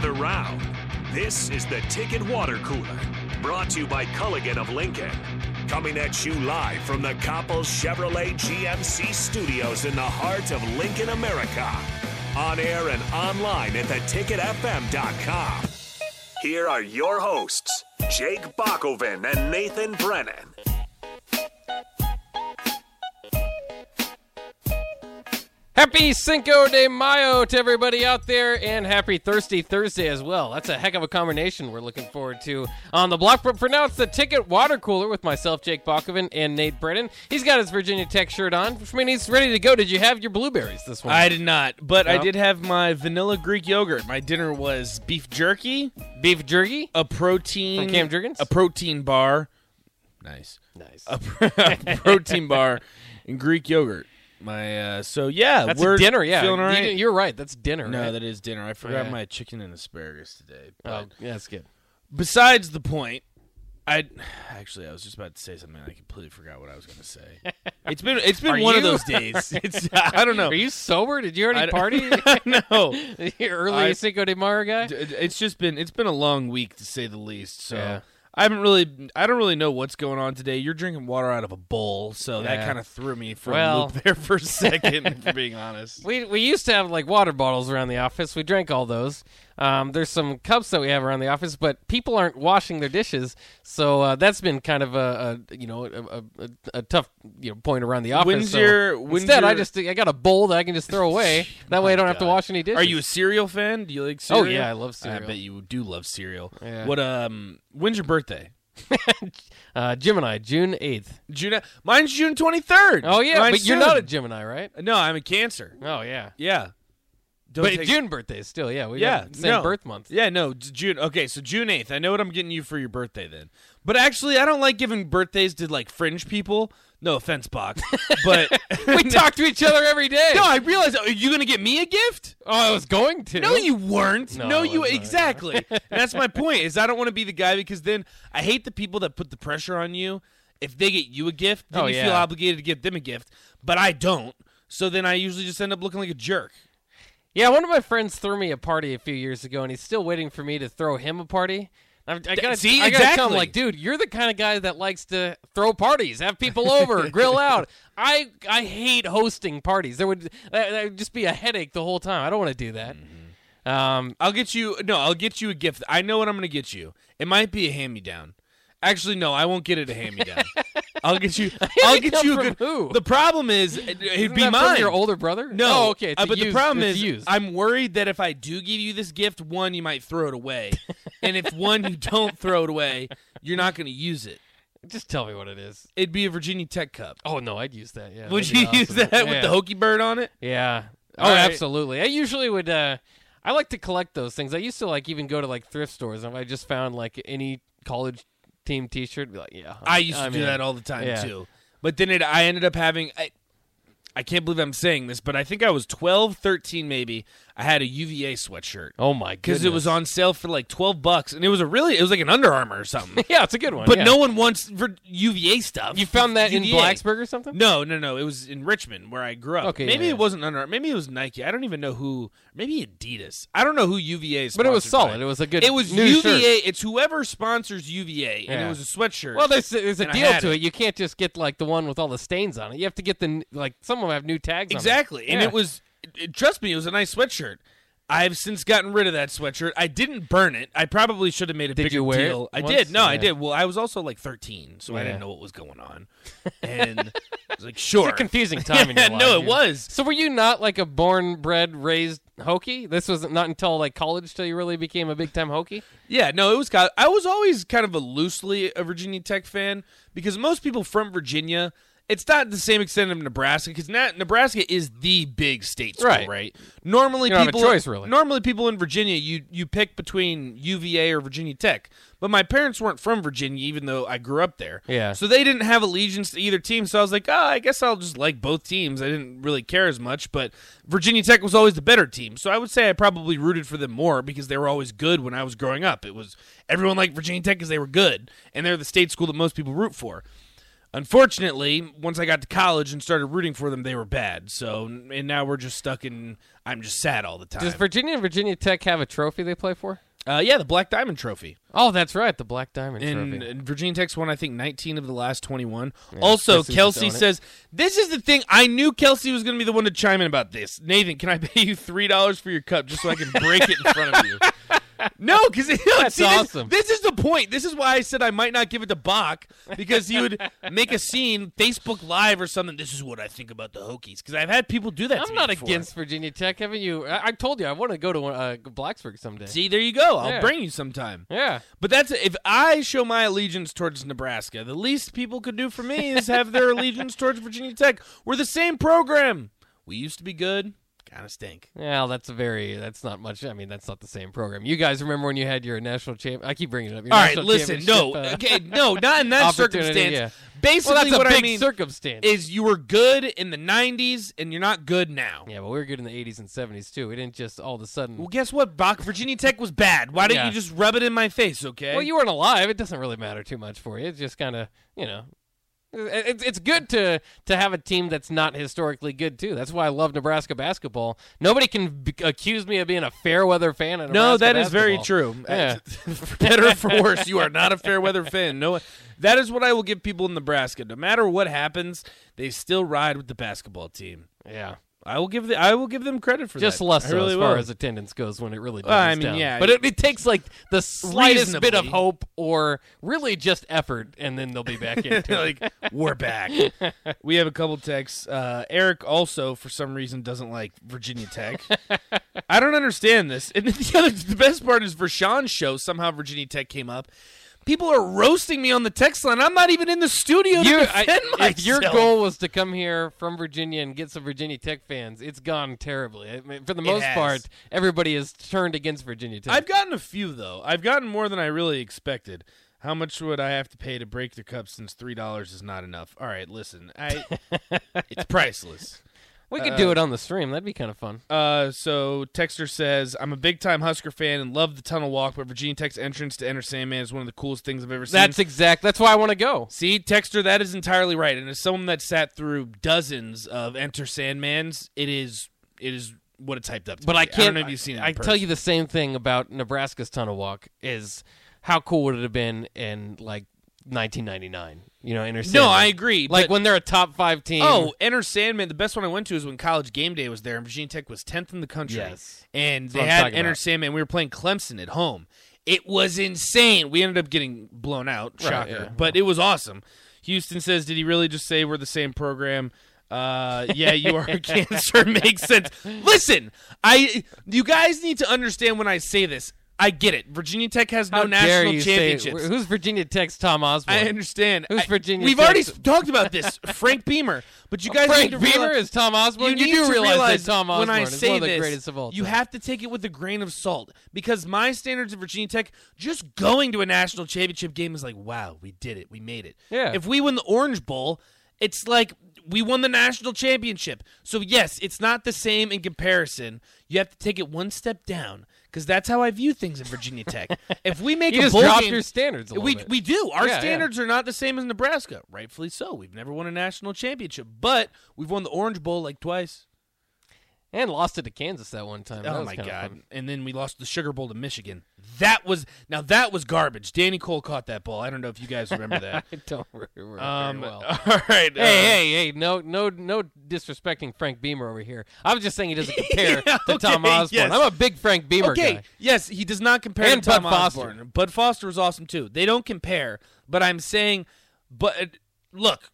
gather round. This is the Ticket Water Cooler, brought to you by Culligan of Lincoln. Coming at you live from the Coppels Chevrolet GMC studios in the heart of Lincoln, America. On air and online at theticketfm.com. Here are your hosts, Jake Bakoven and Nathan Brennan. Happy Cinco de Mayo to everybody out there, and happy Thirsty Thursday as well. That's a heck of a combination we're looking forward to on the block. But for now, it's the Ticket Water Cooler with myself, Jake Bakoven, and Nate Brennan. He's got his Virginia Tech shirt on, which means he's ready to go. Did you have your blueberries this morning? I did not, but I did have my vanilla Greek yogurt. My dinner was beef jerky, Beef jerky? a protein From Cam Jurgens? a protein bar, nice, Nice. a, a protein bar, and Greek yogurt. My uh, so yeah, That's we're dinner, yeah. feeling all You- right. You're right. That's dinner. no, right? that is dinner. I forgot yeah. my chicken and asparagus today. But Oh, yeah, that's good. besides the point, I actually I was just about to say something. and I completely forgot what I was going to say. It's been it's been Are one of those days. It's I don't know. Are you sober? Did you already I- party? no. Early I- Cinco de Mayo guy? It's just been it's been a long week to say the least. So Yeah. I haven't really I don't really know what's going on today. You're drinking water out of a bowl, so that kind of threw me for Well- a loop there for a second. if we're being honest. We we used to have like water bottles around the office. We drank all those. Um, there's some cups that we have around the office, but people aren't washing their dishes, so uh, that's been kind of a, a you know a, a, a, tough you know point around the office. When's so your- when's instead, I just I got a bowl that I can just throw away. That way, I don't have to wash any dishes. Are you a cereal fan? Do you like cereal? Oh, yeah, I love cereal. I bet you do love cereal. Yeah. What um when's your birthday? uh, Gemini, June eighth. June Mine's June 23rd. Oh yeah, Mine's but you're soon. not a Gemini, right? No, I'm a Cancer. Oh yeah, Yeah. Don't but take- June birthday still. Yeah, we yeah, same no. birth month. Yeah, no, June. Okay, so June eighth. I know what I'm getting you for your birthday then. But actually, I don't like giving birthdays to like fringe people. No offense, Bock, but we talk to each other every day. No, I realize. Are you gonna get me a gift? oh, I was going to. No, you weren't. No, No, you exactly. and that's my point. Is I don't want to be the guy because then I hate the people that put the pressure on you. If they get you a gift, then Oh, you feel obligated to give them a gift. But I don't. So then I usually just end up looking like a jerk. Yeah, one of my friends threw me a party a few years ago, and he's still waiting for me to throw him a party. I, I gotta, see, I gotta tell him like, dude, you're the kind of guy that likes to throw parties, have people over, grill out. I I hate hosting parties. There would that, that would just be a headache the whole time. I don't want to do that. Mm-hmm. Um, I'll get you. No, I'll get you a gift. I know what I'm going to get you. It might be a hand me down. Actually, no, I won't get it a hand me down. I'll get you. I'll get you a good. who? The problem is, it, it'd be that mine. your older brother? No, oh, okay. uh, but the problem is, used. I'm worried that if I do give you this gift, one, you might throw it away, and if one, you don't throw it away, you're not going to use it. just tell me what it is. It'd be a Virginia Tech cup. Oh no, I'd use that. Yeah, Would you use that Yeah. with the hokey bird on it? Yeah. Oh, right. absolutely. I usually would. uh I like to collect those things. I used to like even go to like thrift stores, and if I just found like any college team T-shirt, be like, yeah. I used to I'm do in. that all the time Yeah. too. But then it, I ended up having. I, I can't believe I'm saying this, but I think I was 12, 13 maybe. I had a UVA sweatshirt Oh my god! because it was on sale for like 12 bucks, and it was a really, it was like an Under Armour or something. yeah, it's a good one. but yeah. no one wants for UVA stuff. You found that in Blacksburg or something? No, no, no. It was in Richmond where I grew up. Okay, maybe yeah, it yeah. wasn't Under. Armour. Maybe it was Nike. I don't even know who. Maybe Adidas. I don't know who UVA is. But it was sponsored by. solid. It was a good. It was UVA. shirt. It's whoever sponsors UVA, and it was a sweatshirt. Well, there's there's a deal to it. it. You can't just get like the one with all the stains on it. You have to get the like some of them have new tags. on. Exactly. And it was it- trust me, it was a nice sweatshirt. I've since gotten rid of that sweatshirt. I didn't burn it. I probably should have made a Did bigger you wear it deal. I did. No, I did. Well, I was also like 13, so I didn't know what was going on. And I was like, sure. It's a confusing time in your Yeah, life. no, it was. So were you not like a born, bred, raised Hokie? This was not until like college till you really became a big time Hokie. Yeah, no, it was kind I was always kind of a loosely a Virginia Tech fan because most people from Virginia, it's not the same extent of Nebraska because Nebraska is the big state school, Right. right? Normally, You don't have a people choice, really. Normally, people in Virginia, you you pick between UVA or Virginia Tech. But my parents weren't from Virginia, even though I grew up there. Yeah. So they didn't have allegiance to either team. So I was like, oh, I guess I'll just like both teams. I didn't really care as much, but Virginia Tech was always the better team. So I would say I probably rooted for them more because they were always good when I was growing up. It was everyone liked Virginia Tech because they were good, and they're the state school that most people root for. Unfortunately, once I got to college and started rooting for them, they were bad. So, and now we're just stuck in. I'm just sad all the time. Does Virginia and Virginia Tech have a trophy they play for? uh, yeah, the Black Diamond Trophy. Oh, that's right, the Black Diamond And, Trophy. and Virginia Tech's won, I think, 19 of the last 21. also, Chrissy's Kelsey it. says, This is the thing. I knew Kelsey was going to be the one to chime in about this. Nathan, can I pay you $3 for your cup just so I can break it in front of you? No, because That's awesome. This, is the point. This is why I said I might not give it to Bock because he would make a scene, Facebook Live or something. This is what I think about the Hokies because I've had people do that. I'm not before. against Virginia Tech. Haven't you? I, I told you I want to go to uh, Blacksburg someday. See, there you go. I'll Yeah. bring you sometime. Yeah. But that's if I show my allegiance towards Nebraska, the least people could do for me is have their allegiance towards Virginia Tech. We're the same program. We used to be good, kind of stink. Well, that's a very. That's not much. I mean, that's not the same program. You guys remember when you had your national champ? I keep bringing it up. All right, listen, no, uh, okay, no, not in that circumstance. yeah. Basically, well, that's a what big I mean circumstance. is you were good in the '90s and you're not good now. yeah, but we were good in the 80s and 70s too. We didn't just all of a sudden. Well, guess what, Bock? Virginia Tech was bad. Why didn't Yeah. you just rub it in my face? Okay. Well, you weren't alive. It doesn't really matter too much for you. It's just kind of, you know, it's it's good to to have a team that's not historically good too. That's why I love Nebraska basketball. Nobody can b- accuse me of being a fair weather fan. Of No, Nebraska that is very true. Yeah. for uh, better or for worse, you are not a fair weather fan. No, that is what I will give people in Nebraska. No matter what happens, they still ride with the basketball team. Yeah, I will give the, I will give them credit for just that. less so really as far will. as attendance goes when it really does. Well, I mean, yeah. but it, it takes like the slightest bit of hope or really just effort, and then they'll be back into like we're back. we have a couple texts. Uh, Eric also, for some reason, doesn't like Virginia Tech. I don't understand this. And the other, the best part is for Sean's show. Somehow Virginia Tech came up. People are roasting me on the text line. I'm not even in the studio to defend I, if your goal was to come here from Virginia and get some Virginia Tech fans, it's gone terribly. I mean, for the most part, everybody has turned against Virginia Tech. I've gotten a few though. I've gotten more than I really expected. How much would I have to pay to break the cup since three dollars is not enough? All right, listen, I it's priceless. We could do it on the stream. That'd be kind of fun. Uh, so Texter says, "I'm a big time Husker fan and love the tunnel walk, but Virginia Tech's entrance to Enter Sandman is one of the coolest things I've ever seen." That's exact. That's why I want to go. See, Texter, that is entirely right. And as someone that sat through dozens of Enter Sandmans, it is it is what it's hyped up to. But be. I can't. I don't know if you've seen it. I tell you the same thing about Nebraska's tunnel walk. Is how cool would it have been in like 1999? You know, Enter No, Sandman. I agree. Like but- when they're a top five team. Oh, Enter Sandman. The best one I went to is when College Game Day was there, and Virginia Tech was tenth in the country. Yes. and they had Enter about. Sandman. We were playing Clemson at home. It was insane. We ended up getting blown out. Right, Shocker, yeah. but it was awesome. Houston says, "Did he really just say we're the same program?" Uh, yeah, you are cancer. Makes sense. Listen, I you guys need to understand when I say this. I get it. Virginia Tech has no how dare national you say- championships. who's Virginia Tech's Tom Osborne? I understand. Who's I- Virginia We've already talked about this. Frank Beamer. But you guys Frank need to Beamer realize- is Tom Osborne. You, need do to realize, that Tom Osborne when I is say one of the this, greatest of all you time. have to take it with a grain of salt because my standards of Virginia Tech, just going to a national championship game is like, wow, we did it, we made it. Yeah. If we win the Orange Bowl, it's like we won the national championship. So yes, it's not the same in comparison. You have to take it one step down because that's how I view things in Virginia Tech. if we make You a just bowl dropped game, your standards a little we bit. we do. Our Yeah, yeah. standards are not the same as Nebraska. Rightfully so. We've never won a national championship, but we've won the Orange Bowl like twice. And lost it to Kansas that one time. That oh my god! fun. And then we lost the Sugar Bowl to Michigan. That was now that was garbage. Danny Coale caught that ball. I don't know if you guys remember that. I don't remember um, very well. all right. uh, Hey, hey, hey! No, no, no disrespecting Frank Beamer over here. I was just saying he doesn't compare Yeah, to Tom okay, Osborne. yes. I'm a big Frank Beamer Okay, guy. yes, he does not compare And to Tom Foster. Osborne. Bud Foster was awesome too. They don't compare, but I'm saying, but uh, look,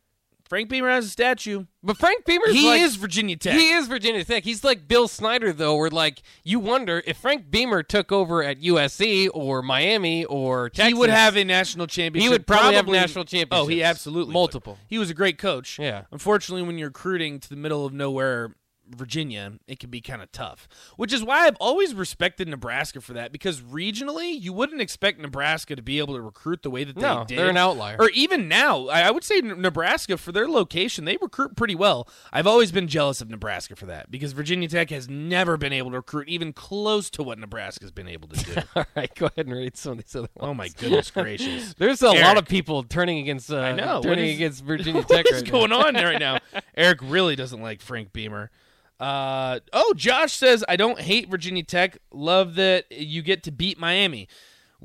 Frank Beamer has a statue. But Frank Beamer's He like, is Virginia Tech. He is Virginia Tech. He's like Bill Snyder, though, where like you wonder if Frank Beamer took over at USC or Miami or Texas, He would have a national championship. He would probably have national championships. Oh, he championships. absolutely would. Multiple. He was a great coach. Yeah. Unfortunately, when you're recruiting to the middle of nowhere Virginia, it can be kind of tough. Which is why I've always respected Nebraska for that because regionally, you wouldn't expect Nebraska to be able to recruit the way that No, they did. they're an outlier. Or even now, I would say Nebraska for their location, they recruit pretty well. I've always been jealous of Nebraska for that because Virginia Tech has never been able to recruit even close to what Nebraska's been able to do. All right, go ahead and read some of these other ones. oh my goodness gracious. There's a lot of people turning against uh, I know. Turning is- against Virginia Tech What's right going now. on right now? Eric really doesn't like Frank Beamer. Uh, oh, Josh says I don't hate Virginia Tech. Love that you get to beat Miami.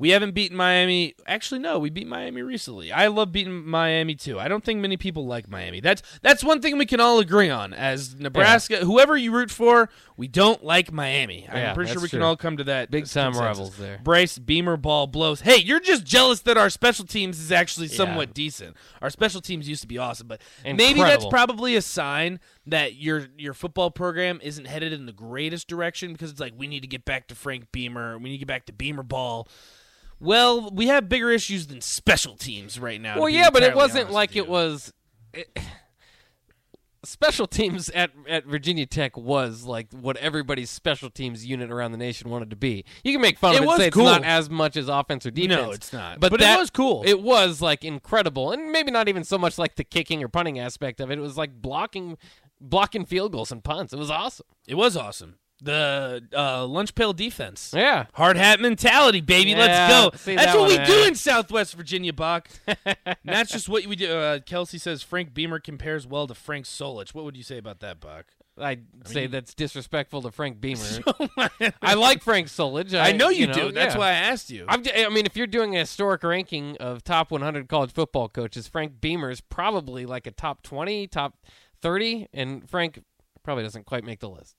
We haven't beaten Miami. Actually, no, we beat Miami recently. I love beating Miami too. I don't think many people like Miami. That's that's one thing we can all agree on. As Nebraska, whoever you root for, we don't like Miami. I'm Yeah, pretty sure we can all come to that Big time consensus. rivals there. Bryce Beamer ball blows. Hey, you're just jealous that our special teams is actually somewhat Yeah. decent. Our special teams used to be awesome, but maybe that's probably a sign that your your football program isn't headed in the greatest direction because it's like we need to get back to Frank Beamer, we need to get back to Beamer ball. Well, we have bigger issues than special teams right now. Well, yeah, but it wasn't like it was. It, special teams at at Virginia Tech was like what everybody's special teams unit around the nation wanted to be. You can make fun It of it, was and say cool. it's not as much as offense or defense. No, it's not. But, But it that- was cool. It was like incredible, and maybe not even so much like the kicking or punting aspect of it. It was like blocking, blocking field goals and punts. It was awesome. It was awesome. The uh, lunch pail defense. Yeah. Hard hat mentality, baby. Yeah, Let's go. That's that what we do in Southwest Virginia, Bock. That's just what we do. Uh, Kelsey says Frank Beamer compares well to Frank Solich. What would you say about that, Bock? I'd say that's disrespectful to Frank Beamer. I like Frank Solich. I, I know you, know, do. That's yeah. why I asked you. I'm, I mean, if you're doing a historic ranking of top 100 college football coaches, Frank Beamer is probably like a top 20, top 30, and Frank probably doesn't quite make the list.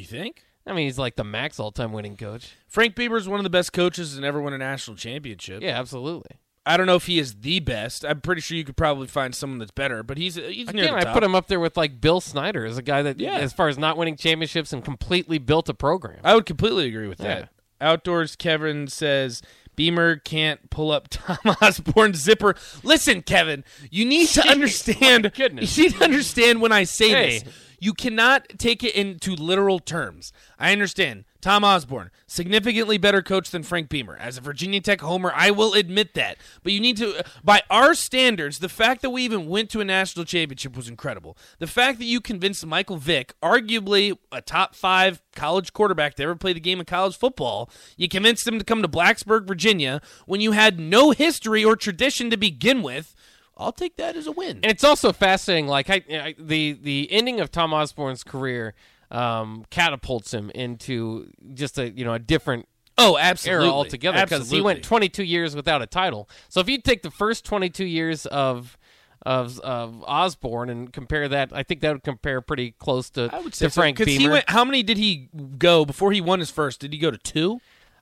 You think? I mean, he's like the max all-time winning coach. Frank Beamer is one of the best coaches and ever won a national championship. Yeah, absolutely. I don't know if he is the best. I'm pretty sure you could probably find someone that's better, but he's he's near Again, the I put him up there with like Bill Snyder as a guy that, Yeah. as far as not winning championships and completely built a program. I would completely agree with that. Yeah. Outdoors Kevin says Beamer can't pull up Tom Osborne's zipper. Listen, Kevin, you need to understand. You need to understand when I say Hey. this. You cannot take it into literal terms. I understand. Tom Osborne, significantly better coach than Frank Beamer. As a Virginia Tech homer, I will admit that. But you need to, by our standards, the fact that we even went to a national championship was incredible. The fact that you convinced Michael Vick, arguably a top five college quarterback to ever play the game of college football, you convinced him to come to Blacksburg, Virginia, when you had no history or tradition to begin with. I'll take that as a win. And it's also fascinating. Like I, I, the the ending of Tom Osborne's career um, catapults him into just a you know a different oh, absolutely. era altogether because he went 22 years without a title. So if you take the first 22 years of of of Osborne and compare that, I think that would compare pretty close to, I would say to Frank because Beamer. he went. How many did he go before he won his first? Did he go to two, or was it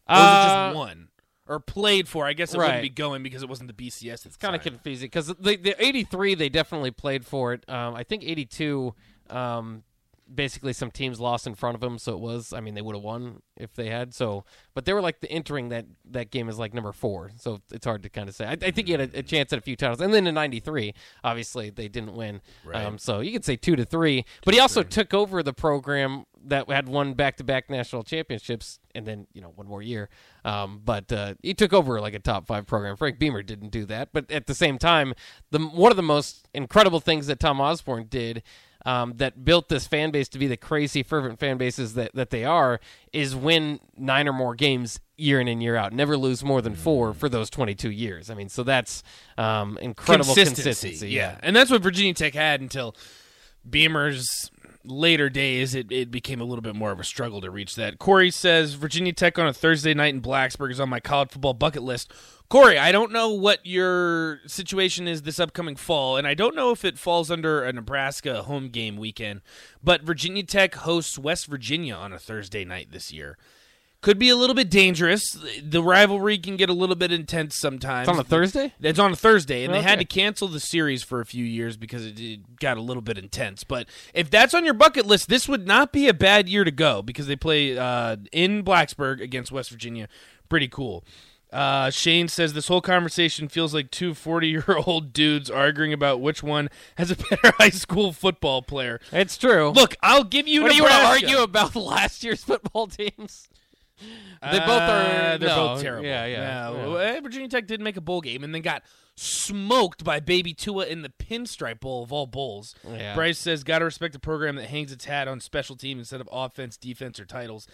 Uh, just one? Or played for? I guess it Right. wouldn't be going because it wasn't the BCS. It's kind of confusing because the the 83 they definitely played for it. Um, I think 82 um, basically some teams lost in front of them, so it was. I mean, they would have won if they had. So, but they were like the entering that that game is like number four, so it's hard to kind of say. I, I think he had a, a chance at a few titles, and then in '93, obviously they didn't win. Right. Um, so you could say two to three, but he also took over the program that had won back-to-back national championships, and then you know one more year. Um, but uh, he took over like a top five program. Frank Beamer didn't do that, but at the same time, the one of the most incredible things that Tom Osborne did. Um, that built this fan base to be the crazy fervent fan bases that, that they are is win nine or more games year in and year out never lose more than four for those 22 years i mean so that's um, incredible consistency, yeah. and that's what Virginia Tech had until Beamer's later days. It, it became a little bit more of a struggle to reach that. Corey says Virginia Tech on a Thursday night in Blacksburg is on my college football bucket list. Corey, I don't know what your situation is this upcoming fall, and I don't know if it falls under a Nebraska home game weekend, but Virginia Tech hosts West Virginia on a Thursday night this year. Could be a little bit dangerous. The rivalry can get a little bit intense sometimes. it's on a thursday It's on a Thursday, and they had to cancel the series for a few years because it, it got a little bit intense. But if that's on your bucket list, this would not be a bad year to go because they play uh, in Blacksburg against West Virginia. Pretty cool. Uh, Shane says this whole conversation feels like two 40 year old dudes arguing about which one has a better high school football player. It's true. Look, I'll give you. what do you want to argue about last year's football teams? They both are. Uh, they're no, both terrible. Yeah, yeah. yeah. Eh, Virginia Tech did make a bowl game and then got smoked by Baby Tua in the Pinstripe Bowl of all bowls. Yeah. Bryce says, "Got to respect a program that hangs its hat on special team instead of offense, defense, or titles."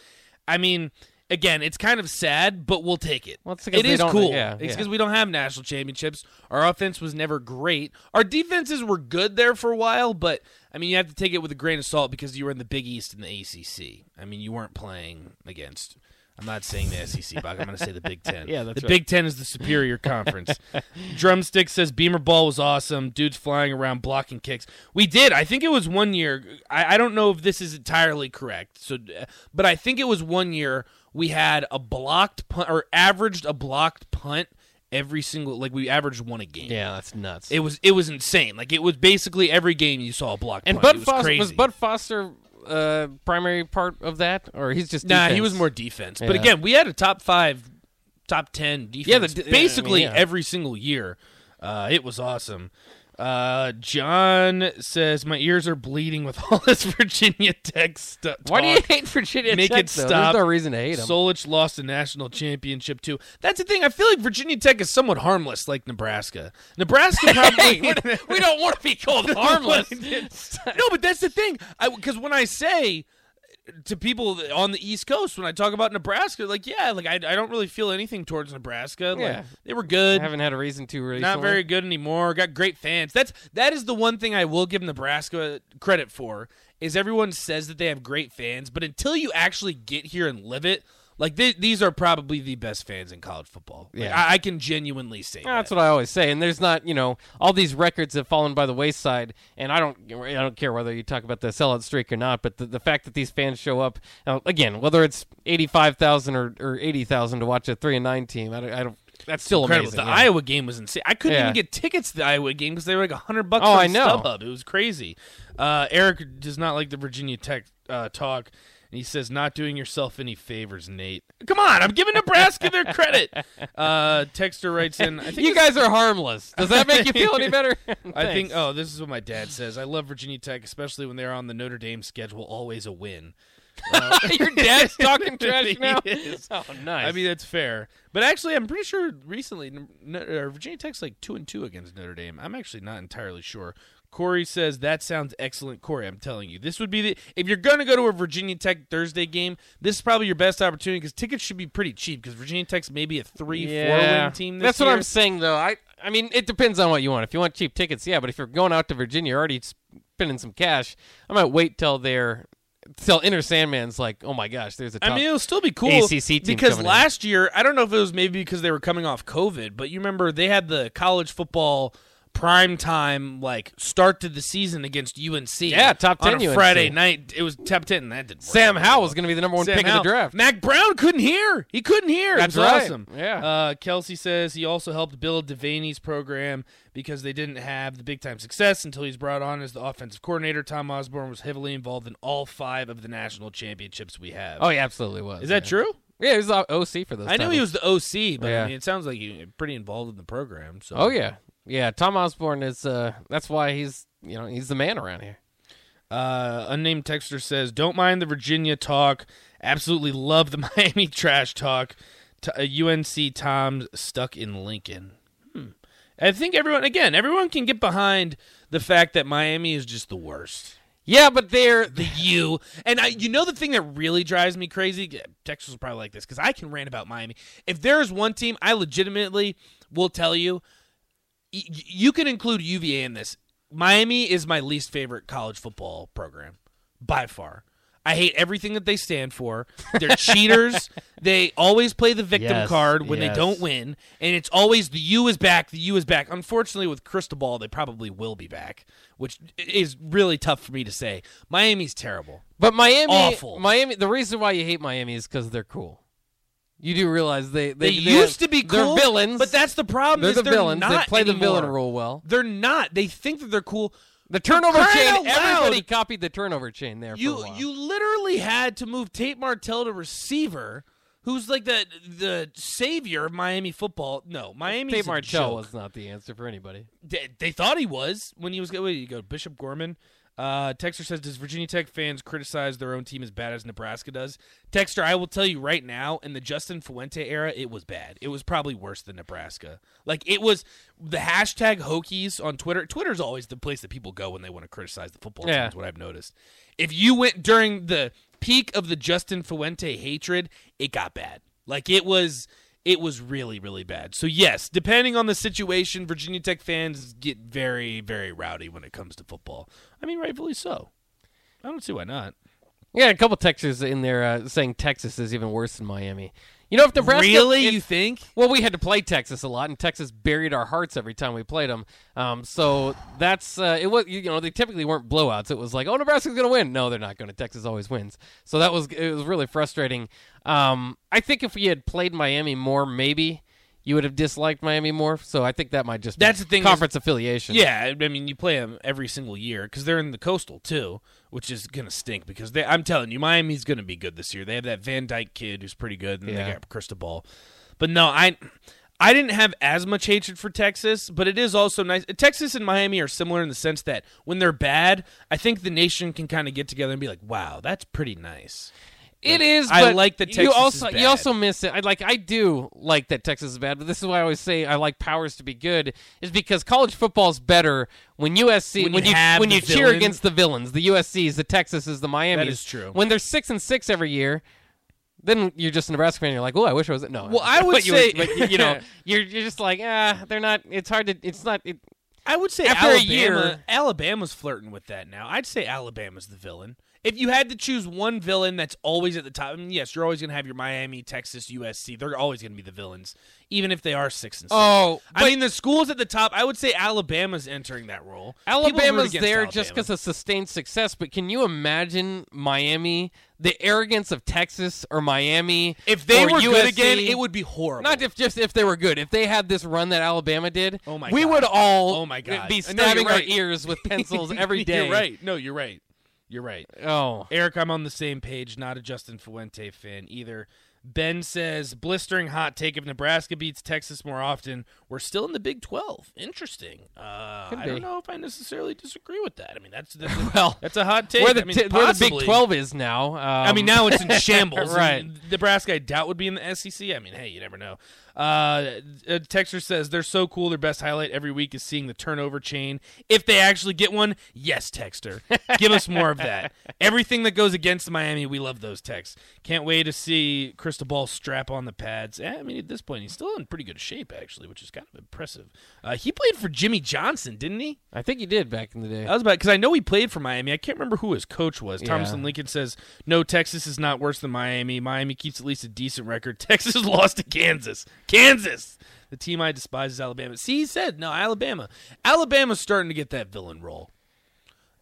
I mean. Again, it's kind of sad, but we'll take it. Well, it is cool. yeah, it's yeah. because we don't have national championships. Our offense was never great. Our defenses were good there for a while, but I mean, you have to take it with a grain of salt because you were in the Big East and the ACC. I mean, you weren't playing against. I'm not saying the SEC, but I'm going to say the Big Ten. Yeah, that's the right. Big Ten is the superior conference. Drumstick says Beamer ball was awesome. Dudes flying around blocking kicks. We did. I think it was one year. I, I don't know if this is entirely correct. So, uh, but I think it was one year we had a blocked punt or averaged a blocked punt every single. Like we averaged one a game. Yeah, that's nuts. It was it was insane. Like it was basically every game you saw a blocked and punt. Bud was Foster crazy. was Bud Foster uh, primary part of that, or he's just Nah, he was more defense. But Yeah. again, we had a top five, top ten defense. Yeah, the d- I mean, basically yeah. every single year. Uh, it was awesome. Uh, John says my ears are bleeding with all this Virginia Tech stuff. Why do you hate Virginia Make Tech? it though? stop. There's no reason to hate them. Solich lost a national championship too. That's the thing. I feel like Virginia Tech is somewhat harmless, like Nebraska. Nebraska probably. we don't want to be called harmless. no, but that's the thing. Because when I say to people on the East Coast, when I talk about Nebraska, like yeah, like I, I don't really feel anything towards Nebraska. Like, Yeah. they were good. I haven't had a reason to recently. Not very good anymore. Got great fans. That's that is the one thing I will give Nebraska credit for is everyone says that they have great fans, but until you actually get here and live it, like th- these are probably the best fans in college football. Like, Yeah. I, I can genuinely say That's that. what I always say. And there's not, you know, all these records have fallen by the wayside. And I don't, I don't care whether you talk about the sellout streak or not. But the, the fact that these fans show up uh, again, whether it's eighty-five thousand or, or eighty thousand to watch a three and nine team, I don't, I don't that's still Incredible. amazing. The yeah. Iowa game was insane. I couldn't Yeah. even get tickets to the Iowa game because they were like hundred bucks. Oh, on I know. StubHub. It was crazy. Uh, Eric does not like the Virginia Tech uh, talk, and he says, "Not doing yourself any favors, Nate." Come on, I'm giving Nebraska their credit. Uh, Texter writes in, "I think you guys are harmless. Does that make you feel any better? I think. Oh, this is what my dad says. I love Virginia Tech, especially when they're on the Notre Dame schedule. Always a win. your dad's talking trash now. is. Oh, nice. I mean, that's fair. But actually, I'm pretty sure recently uh, Virginia Tech's like two and two against Notre Dame. I'm actually not entirely sure. Corey says that sounds excellent. Corey, I'm telling you, this would be the if you're gonna go to a Virginia Tech Thursday game, this is probably your best opportunity because tickets should be pretty cheap because Virginia Tech's maybe a three, four win team. This That's what. I'm saying, though. I, I mean, it depends on what you want. If you want cheap tickets, yeah. But if you're going out to Virginia, you're already spending some cash. I might wait till they're till Enter Sandman's like, oh my gosh, there's a. Top. I mean, it'll still be cool ACC team because coming in. last year, I don't know if it was maybe because they were coming off COVID, but you remember they had the college football prime time like start to the season against UNC. Yeah, top 10 on UNC. Friday night. It was top ten. That didn't. Sam Howell well. was going to be the number one Sam pick Howell. of the draft. Mack Brown couldn't hear. He couldn't hear. That's right. awesome. Yeah. Uh, Kelsey says he also helped build Devaney's program because they didn't have the big time success until he's brought on as the offensive coordinator. Tom Osborne was heavily involved in all five of the national championships we have. Oh, he absolutely was. Is that true? Yeah, he was the OC for those. I knew he was the OC, but Yeah. I mean, it sounds like he's pretty involved in the program. So, Oh yeah, yeah. Tom Osborne is. uh That's why he's. You know, he's the man around here. Uh, unnamed texter says, "Don't mind the Virginia talk. Absolutely love the Miami trash talk. T- uh, UNC Tom's stuck in Lincoln. Hmm. I think everyone again, everyone can get behind the fact that Miami is just the worst. Yeah, but they're The U and I, you know, the thing that really drives me crazy. Texas will probably like this because I can rant about Miami. If there is one team, I legitimately will tell you, you can include UVA in this. Miami is my least favorite college football program by far. I hate everything that they stand for. They're cheaters. They always play the victim Yes, card when yes. they don't win, and it's always the U is back. The U is back. Unfortunately, with Cristobal, they probably will be back, which is really tough for me to say. Miami's terrible. But Miami, Awful. Miami. The reason why you hate Miami is because they're cool. You do realize they They, they, used to be cool, They're villains, but that's the problem. they're the they're villains. They play the villain role well. They're not. They think that they're cool. The turnover chain. Everybody copied the turnover chain there. for a You while. you literally had to move Tate Martell to receiver who's like the the savior of Miami football. No, Miami's Dave a Martell joke. was not the answer for anybody. They, they thought he was when he was. Wait, you go Bishop Gorman. Uh, Texter says, "Does Virginia Tech fans criticize their own team as bad as Nebraska does?" Texter, I will tell you right now, in the Justin Fuente era, it was bad. It was probably worse than Nebraska. Like it was the hashtag Hokies on Twitter. Twitter's always the place that people go when they want to criticize the football team. Yeah. Is what I've noticed. If you went during the peak of the Justin Fuente hatred, it got bad. Like it was it was really really bad. So yes, depending on the situation, Virginia Tech fans get very very rowdy when it comes to football. I mean, rightfully so. I don't see why not. Yeah, a couple textures in there uh, saying Texas is even worse than Miami. You know, if Nebraska really, if- you think? Well, we had to play Texas a lot, and Texas buried our hearts every time we played them. Um, so that's uh, it. Was you know they typically weren't blowouts. It was like, oh, Nebraska's going to win. No, they're not going to. Texas always wins. So that was it was really frustrating. Um, I think if we had played Miami more, maybe you would have disliked Miami more. So I think that might just be That's the thing is- conference affiliation. Yeah, I mean, you play them every single year because they're in the coastal too, which is gonna stink. Because they, I'm telling you, Miami's gonna be good this year. They have that Van Dyke kid who's pretty good, and Yeah. they got Cristobal. But no, I, I didn't have as much hatred for Texas, but it is also nice. Texas and Miami are similar in the sense that when they're bad, I think the nation can kind of get together and be like, "Wow, that's pretty nice." It is. I but like that you Texas also is you also miss it. I like. I do like that Texas is bad, but this is why I always say I like powers to be good. Is because college football is better when USC When when, you you when the you cheer against the villains, the USC's, the Texas's, the Miami's. is true. When they're six and six every year. Then you're just a Nebraska fan. You're like, oh, I wish I was. It. No. Well, I would you say- but you, you know, you're you're just like, ah, they're not. It's hard to. It's not. It, I would say After a year- Alabama's flirting with that now. I'd say Alabama's the villain. If you had to choose one villain that's always at the top, I mean, yes, you're always going to have your Miami, Texas, USC. They're always going to be the villains, even if they are six and six. oh, I mean, the schools at the top. I would say Alabama's entering that role. Alabama's there just because of sustained success, but can you imagine Miami, the arrogance of Texas or Miami? if they were good again, it would be horrible. not if just if they were good. If they had this run that Alabama did, Oh my we God. would all Oh my God. be Uh, no, stabbing our ears with pencils every day. you're right. No, you're right. You're right. Oh, Eric, I'm on the same page. Not a Justin Fuente fan either. Ben says blistering hot take if Nebraska beats Texas more often, we're still in the Big 12. Interesting. Uh, I don't know if I necessarily disagree with that. I mean, that's that's a, well, that's a hot take. where the I mean, t- where the Big. Twelve is now. Um, I mean, now it's in shambles. Right. Nebraska, I doubt, would be in the SEC. I mean, hey, you never know. Uh, Texter says they're so cool. Their best highlight every week is seeing the turnover chain. If they actually get one, yes, Texter, give us more of that. Everything that goes against Miami, we love those texts. Can't wait to see Cristobal strap on the pads. Eh, I mean, at this point, he's still in pretty good shape, actually, which is kind of impressive. Uh, he played for Jimmy Johnson, didn't he? I think he did back in the day. I was about because I know he played for Miami. I can't remember who his coach was. Yeah. Thompson Lincoln says no. Texas is not worse than Miami. Miami keeps at least a decent record. Texas lost to Kansas. Kansas, the team I despise is Alabama. See, he said no. Alabama. Alabama's starting to get that villain role.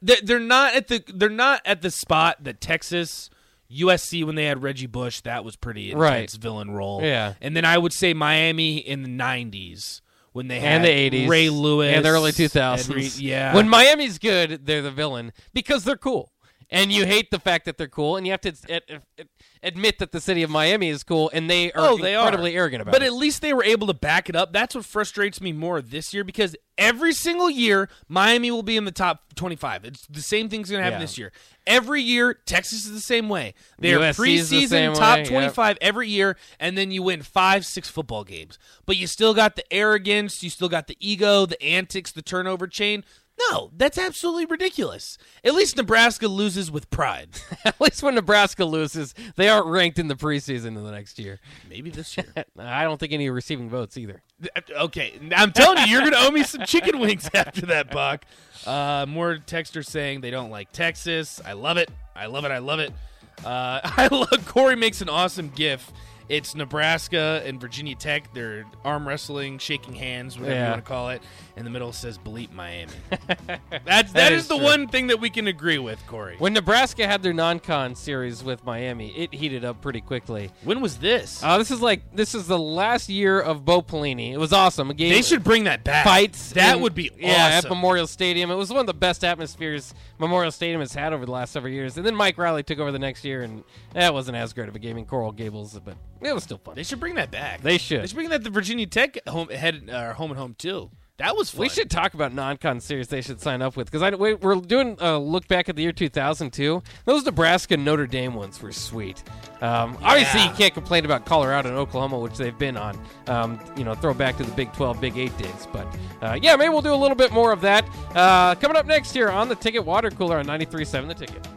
They're, they're not at the they're not at the spot that Texas. USC when they had Reggie Bush, that was pretty intense Right. villain role. Yeah. and then I would say Miami in the '90s when they had and the eighties, Ray Lewis and the early 2000s. Re- yeah, when Miami's good, they're the villain because they're cool, and you hate the fact that they're cool, and you have to ad- ad- admit that the city of Miami is cool, and they are oh, they incredibly are. arrogant about but it. But at least they were able to back it up. That's what frustrates me more this year because every single year Miami will be in the top 25. It's the same thing's going to happen Yeah. this year. Every year Texas is the same way. They're USC is the preseason same top way, yep. 25 every year and then you win 5 6 football games. But you still got the arrogance, you still got the ego, the antics, the turnover chain. No, that's absolutely ridiculous. At least Nebraska loses with pride. At least when Nebraska loses, they aren't ranked in the preseason in the next year. Maybe this year. I don't think any receiving votes either. Okay, I'm telling you, you're gonna owe me some chicken wings after that, Bock. Uh, more texters saying they don't like Texas. I love it. I love it. I love it. Uh, I love Corey makes an awesome GIF. It's Nebraska and Virginia Tech. They're arm wrestling, shaking hands, whatever you want to call it. In the middle says "Bleep Miami." That's That that is is, the true. one thing that we can agree with, Corey. When Nebraska had their non-con series with Miami, it heated up pretty quickly. When was this? Uh, this is like this is the last year of Bo Pelini. It was awesome. A game they should bring that back. fights. That in- would be yeah at. Memorial Stadium. It was one of the best atmospheres Memorial Stadium has had over the last several years. And then Mike Riley took over the next year, and that wasn't as great of a game in Coral Gables, but It was still fun. They should bring that back. They should. They should bring that the Virginia Tech home head uh, home and home too. That was fun. We should talk about non-con series they should sign up with because we, we're doing a look back at the year 2002. Those Nebraska and Notre Dame ones were sweet. Um, Obviously, you can't complain about Colorado and Oklahoma, which they've been on. Um, you know, throw back to the Big 12, Big 8 days. But uh, yeah, maybe we'll do a little bit more of that. Uh, coming up next here on the Ticket Water Cooler on 93.7 The Ticket.